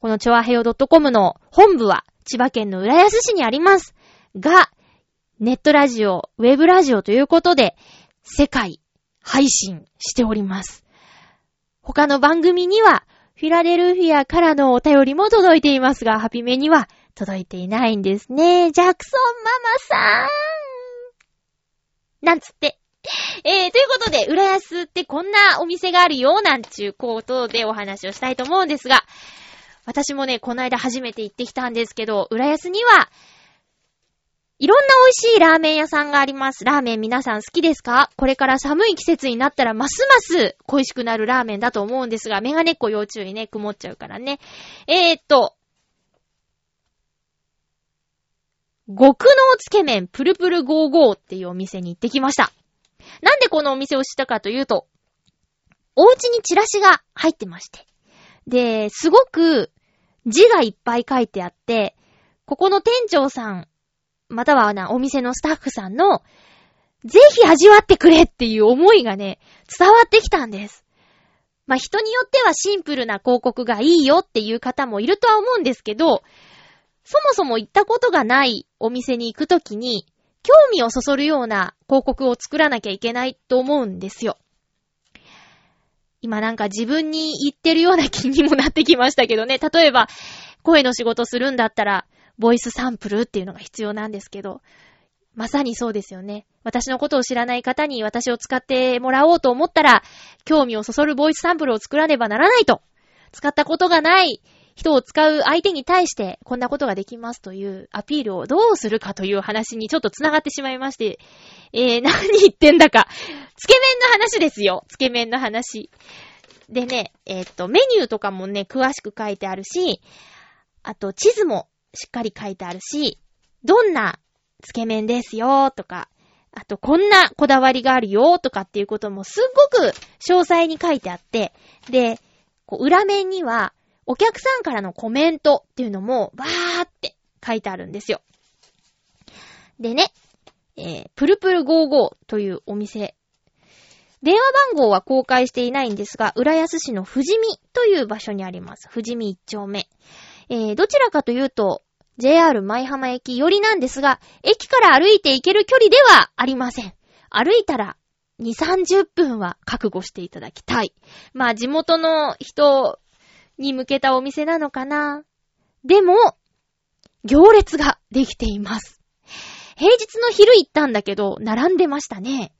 このチョアヘヨ .com の本部は千葉県の浦安市にあります。が、ネットラジオ、ウェブラジオということで、世界配信しております。他の番組には、フィラデルフィアからのお便りも届いていますが、ハピメには届いていないんですね。ジャクソンママさーんなんつって。えー、ということで、浦安ってこんなお店があるよ、なんちゅうことでお話をしたいと思うんですが、私もね、この間初めて行ってきたんですけど、浦安には、いろんな美味しいラーメン屋さんがあります。ラーメン皆さん好きですか？これから寒い季節になったらますます恋しくなるラーメンだと思うんですが、メガネっ子要注意ね、曇っちゃうからね。えーっと、極濃つけ麺プルプル55っていうお店に行ってきました。なんでこのお店を知ったかというと、お家にチラシが入ってまして。で、すごく字がいっぱい書いてあって、ここの店長さん、またはな、お店のスタッフさんの、ぜひ味わってくれっていう思いがね、伝わってきたんです。まあ、人によってはシンプルな広告がいいよっていう方もいるとは思うんですけど、そもそも行ったことがないお店に行くときに、興味をそそるような広告を作らなきゃいけないと思うんですよ。今なんか自分に言ってるような気にもなってきましたけどね。例えば、声の仕事するんだったら、ボイスサンプルっていうのが必要なんですけど、まさにそうですよね。私のことを知らない方に私を使ってもらおうと思ったら、興味をそそるボイスサンプルを作らねばならないと。使ったことがない人を使う相手に対して、こんなことができますというアピールをどうするかという話にちょっと繋がってしまいまして、えー、何言ってんだか。つけ麺の話ですよ。つけ麺の話。でね、えーっと、メニューとかもね、詳しく書いてあるし、あと、地図もしっかり書いてあるし、どんなつけ麺ですよとか、あと、こんなこだわりがあるよとかっていうこともすっごく詳細に書いてあって、で、こう裏面には、お客さんからのコメントっていうのも、バーって書いてあるんですよ。でね、えー、プルプル55というお店。電話番号は公開していないんですが、浦安市の富士見という場所にあります。富士見一丁目。えー、どちらかというと、JR 舞浜駅寄りなんですが、駅から歩いて行ける距離ではありません。歩いたら、2、30分は覚悟していただきたい。まあ、地元の人に向けたお店なのかな。でも、行列ができています。平日の昼行ったんだけど、並んでましたね。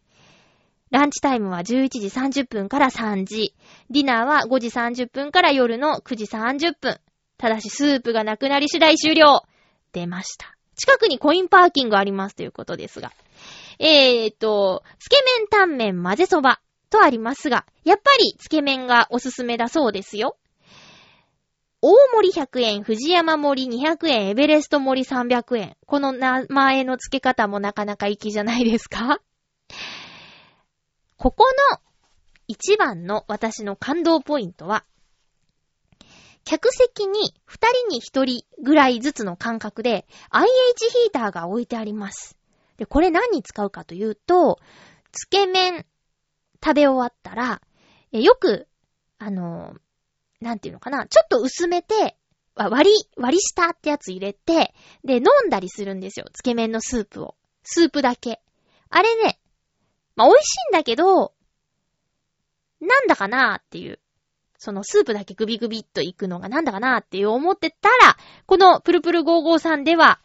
ランチタイムは11時30分から3時。ディナーは5時30分から夜の9時30分。ただしスープがなくなり次第終了。出ました。近くにコインパーキングありますということですが。えーと、つけ麺タンメン混ぜそばとありますが、やっぱりつけ麺がおすすめだそうですよ。大盛り100円、藤山盛り200円、エベレスト盛り300円。この名前の付け方もなかなか粋じゃないですか？ここの一番の私の感動ポイントは、客席に二人に一人ぐらいずつの間隔で IH ヒーターが置いてあります。で、これ何に使うかというと、つけ麺食べ終わったら、よく、あの、なんていうのかな、ちょっと薄めて、割り、割り下ってやつ入れて、で、飲んだりするんですよ。つけ麺のスープを。スープだけ。あれね、まあ、美味しいんだけど、なんだかなーっていう。そのスープだけグビグビっといくのがなんだかなーって思ってたら、このプルプル55さんでは、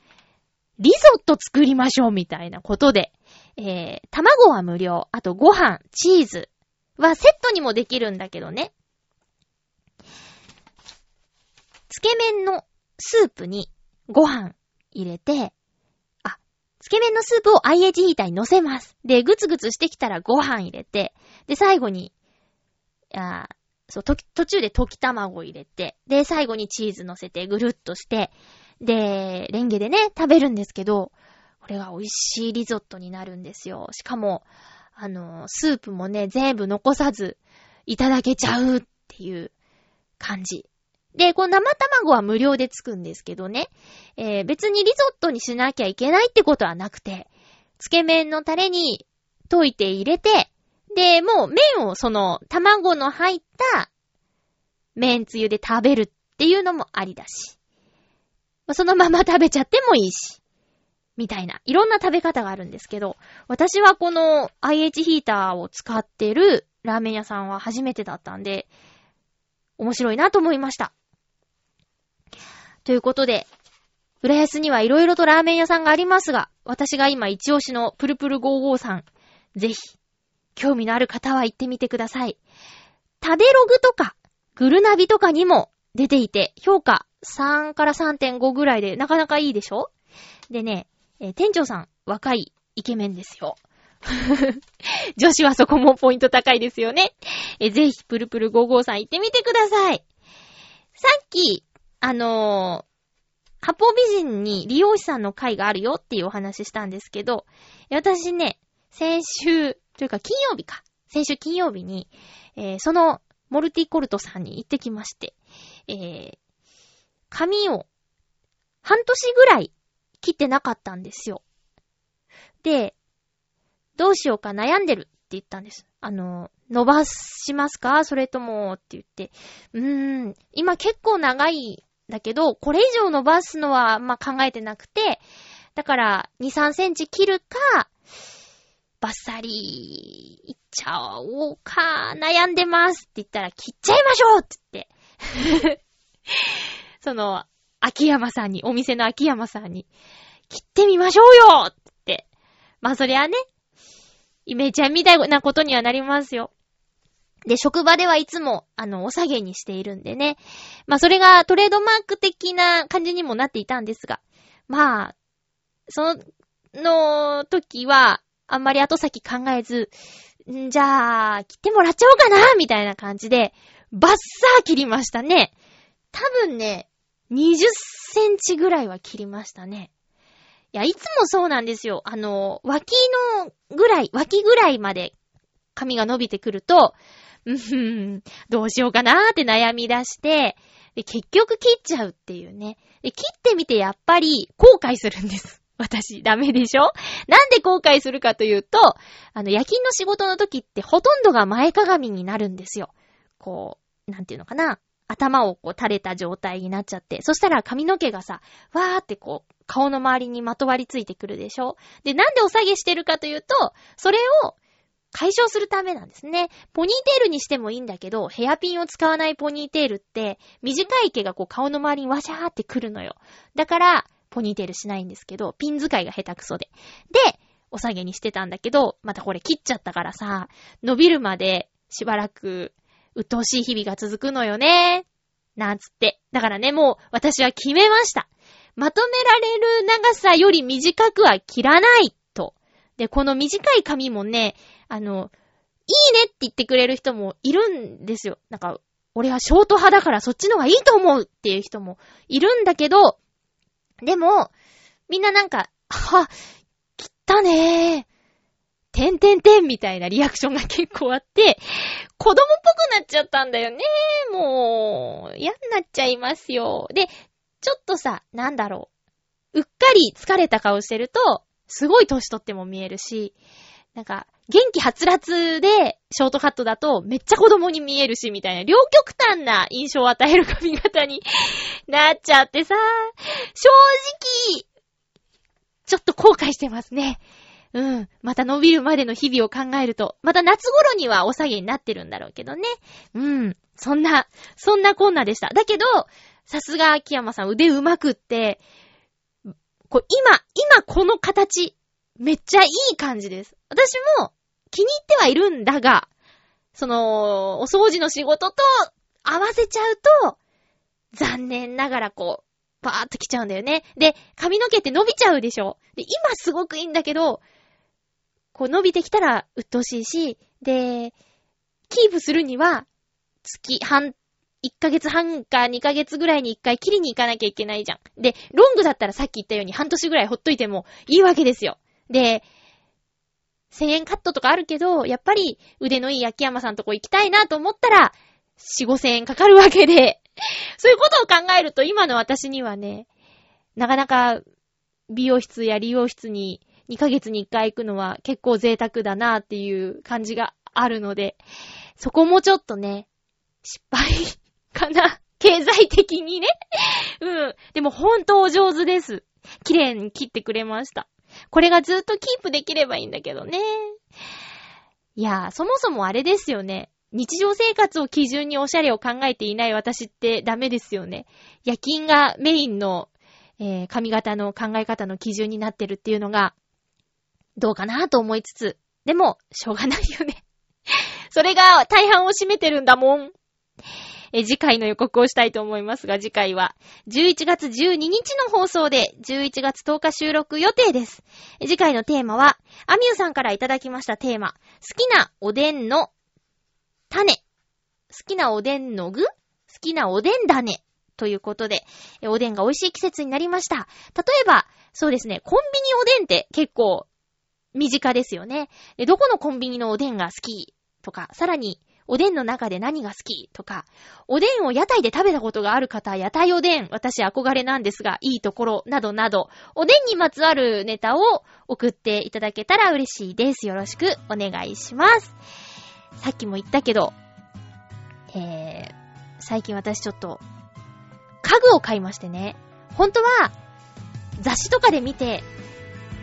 リゾット作りましょうみたいなことで、えー、卵は無料、あとご飯、チーズはセットにもできるんだけどね。つけ麺のスープにご飯入れて、あ、つけ麺のスープを IH ヒーターに乗せます。で、ぐつぐつしてきたらご飯入れて、で、最後に、あーそう、途中で溶き卵入れて、で、最後にチーズ乗せてぐるっとして、で、レンゲでね、食べるんですけど、これが美味しいリゾットになるんですよ。しかも、あの、スープもね、全部残さずいただけちゃうっていう感じ。で、この生卵は無料でつくんですけどね、えー別にリゾットにしなきゃいけないってことはなくて、つけ麺のタレに溶いて入れて、で、もう麺をその卵の入った麺つゆで食べるっていうのもありだし、そのまま食べちゃってもいいし、みたいな、いろんな食べ方があるんですけど、私はこの IH ヒーターを使ってるラーメン屋さんは初めてだったんで、面白いなと思いました。ということで、浦安にはいろいろとラーメン屋さんがありますが、私が今一押しのプルプル55さん、ぜひ、興味のある方は行ってみてください。食べログとか、グルナビとかにも出ていて、評価3から3.5ぐらいでなかなかいいでしょ？でね、えー店長さん、若いイケメンですよ。[laughs] 女子はそこもポイント高いですよね。えーぜひ、プルプル55さん行ってみてください。さっき、あのー八方美人に利用師さんの会があるよっていうお話したんですけど、私ね、先週、というか金曜日か。先週金曜日に、えーそのモルティコルトさんに行ってきまして、えー髪を半年ぐらい切ってなかったんですよ。で、どうしようか悩んでるって言ったんです。あの、伸ばしますか？それとも、って言って。うーん、今結構長いんだけど、これ以上伸ばすのは、まあ、考えてなくて、だから、2、3センチ切るか、バッサリいっちゃおうか、悩んでますって言ったら、切っちゃいましょうって言って。[laughs] その、秋山さんに、お店の秋山さんに、切ってみましょうよって言って。まあそりゃね、イメちゃんみたいなことにはなりますよ。で、職場ではいつも、あの、お下げにしているんでね。まあそれがトレードマーク的な感じにもなっていたんですが、まあ、その時は、あんまり後先考えず、んじゃあ、切ってもらっちゃおうかなみたいな感じで、バッサー切りましたね。多分ね、20センチぐらいは切りましたね。いや、いつもそうなんですよ。あの、脇のぐらい、脇ぐらいまで髪が伸びてくると、うーん、どうしようかなーって悩み出して、で結局切っちゃうっていうね。で切ってみてやっぱり後悔するんです。私、ダメでしょ？なんで後悔するかというと、あの、夜勤の仕事の時ってほとんどが前かがみになるんですよ。こう、なんていうのかな？頭をこう垂れた状態になっちゃって。そしたら髪の毛がさ、わーってこう、顔の周りにまとわりついてくるでしょ？で、なんでお下げしてるかというと、それを解消するためなんですね。ポニーテールにしてもいいんだけど、ヘアピンを使わないポニーテールって、短い毛がこう顔の周りにワシャーってくるのよ。だから、ポニーテールしないんですけど、ピン使いが下手くそで。で、お下げにしてたんだけど、またこれ切っちゃったからさ、伸びるまでしばらく、鬱陶しい日々が続くのよね。なんつって。だからね、もう私は決めました。まとめられる長さより短くは切らないと。で、この短い髪もね、あの、いいねって言ってくれる人もいるんですよ。なんか、俺はショート派だからそっちの方がいいと思うっていう人もいるんだけど、でも、みんななんか、は、来たねー。てんてんてんみたいなリアクションが結構あって、子供っぽくなっちゃったんだよね。もう、嫌になっちゃいますよ。で、ちょっとさ、なんだろう。うっかり疲れた顔してると、すごい年取っても見えるし、なんか、元気はつらつで、ショートカットだと、めっちゃ子供に見えるし、みたいな、両極端な印象を与える髪型になっちゃってさ、正直、ちょっと後悔してますね。うん。また伸びるまでの日々を考えると、また夏頃にはお下げになってるんだろうけどね。うん。そんな、そんなこんなでした。だけど、さすが秋山さん腕上手くって、こう今、今この形、めっちゃいい感じです。私も気に入ってはいるんだが、その、お掃除の仕事と合わせちゃうと、残念ながらこう、パーっと来ちゃうんだよね。で、髪の毛って伸びちゃうでしょで、今すごくいいんだけど、こう伸びてきたら鬱陶しいし、で、キープするには、月、半、1ヶ月半か2ヶ月ぐらいに1回切りに行かなきゃいけないじゃん。で、ロングだったらさっき言ったように半年ぐらいほっといてもいいわけですよ。で、1000円カットとかあるけど、やっぱり腕のいい秋山さんとこ行きたいなと思ったら、4、5000円かかるわけで、[laughs] そういうことを考えると今の私にはね、なかなか美容室や理容室に2ヶ月に1回行くのは結構贅沢だなっていう感じがあるので、そこもちょっとね、失敗かな。[laughs] 経済的にね。うん。でも本当お上手です。綺麗に切ってくれました。これがずっとキープできればいいんだけどね。いやー、そもそもあれですよね。日常生活を基準におしゃれを考えていない私ってダメですよね。夜勤がメインの、えー、髪型の考え方の基準になってるっていうのが、どうかなと思いつつ、でも、しょうがないよね。それが大半を占めてるんだもん。え、次回の予告をしたいと思いますが、次回は11月12日の放送で11月10日収録予定です。次回のテーマは、アミューさんからいただきましたテーマ、好きなおでんの種。好きなおでんの具？好きなおでん種。ということで、おでんが美味しい季節になりました。例えば、そうですね、コンビニおでんって結構身近ですよね。どこのコンビニのおでんが好きとか、さらに、おでんの中で何が好きとか、おでんを屋台で食べたことがある方、屋台おでん、私憧れなんですが、いいところ、などなど、おでんにまつわるネタを送っていただけたら嬉しいです。よろしくお願いします。さっきも言ったけど、えー、最近私ちょっと、家具を買いましてね。本当は、雑誌とかで見て、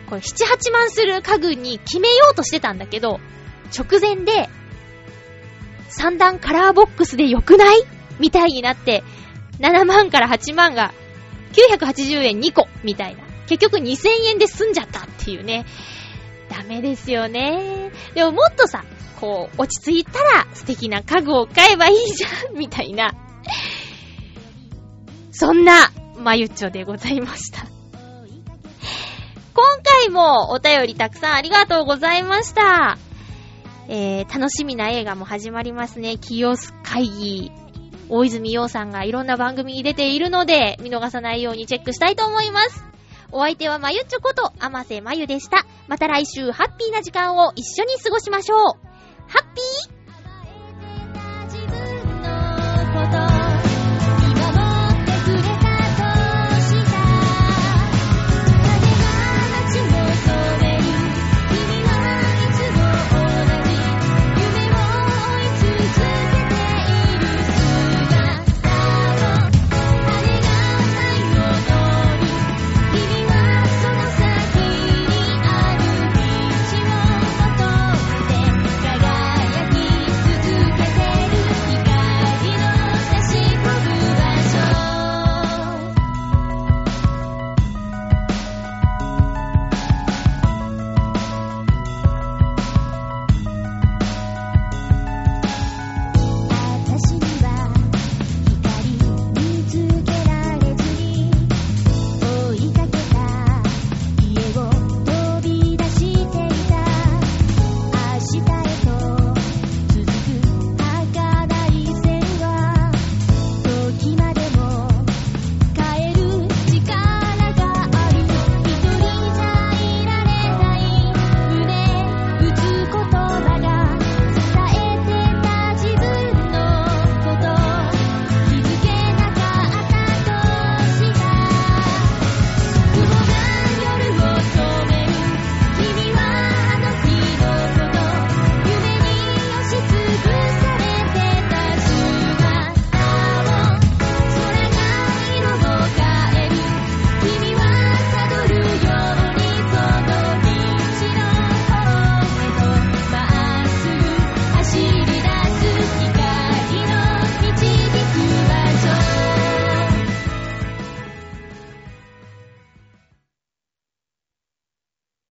これ7、8万する家具に決めようとしてたんだけど、直前で、三段カラーボックスで良くない？みたいになって、7万から8万が980円2個みたいな。結局2000円で済んじゃったっていうね。ダメですよね。でももっとさ、こう、落ち着いたら素敵な家具を買えばいいじゃんみたいな。そんな、まゆっちょでございました。今回もお便りたくさんありがとうございました。えー、楽しみな映画も始まりますね。キヨス会議。大泉洋さんがいろんな番組に出ているので、見逃さないようにチェックしたいと思います。お相手はまゆっちょこと、あませまゆでした。また来週ハッピーな時間を一緒に過ごしましょう。ハッピー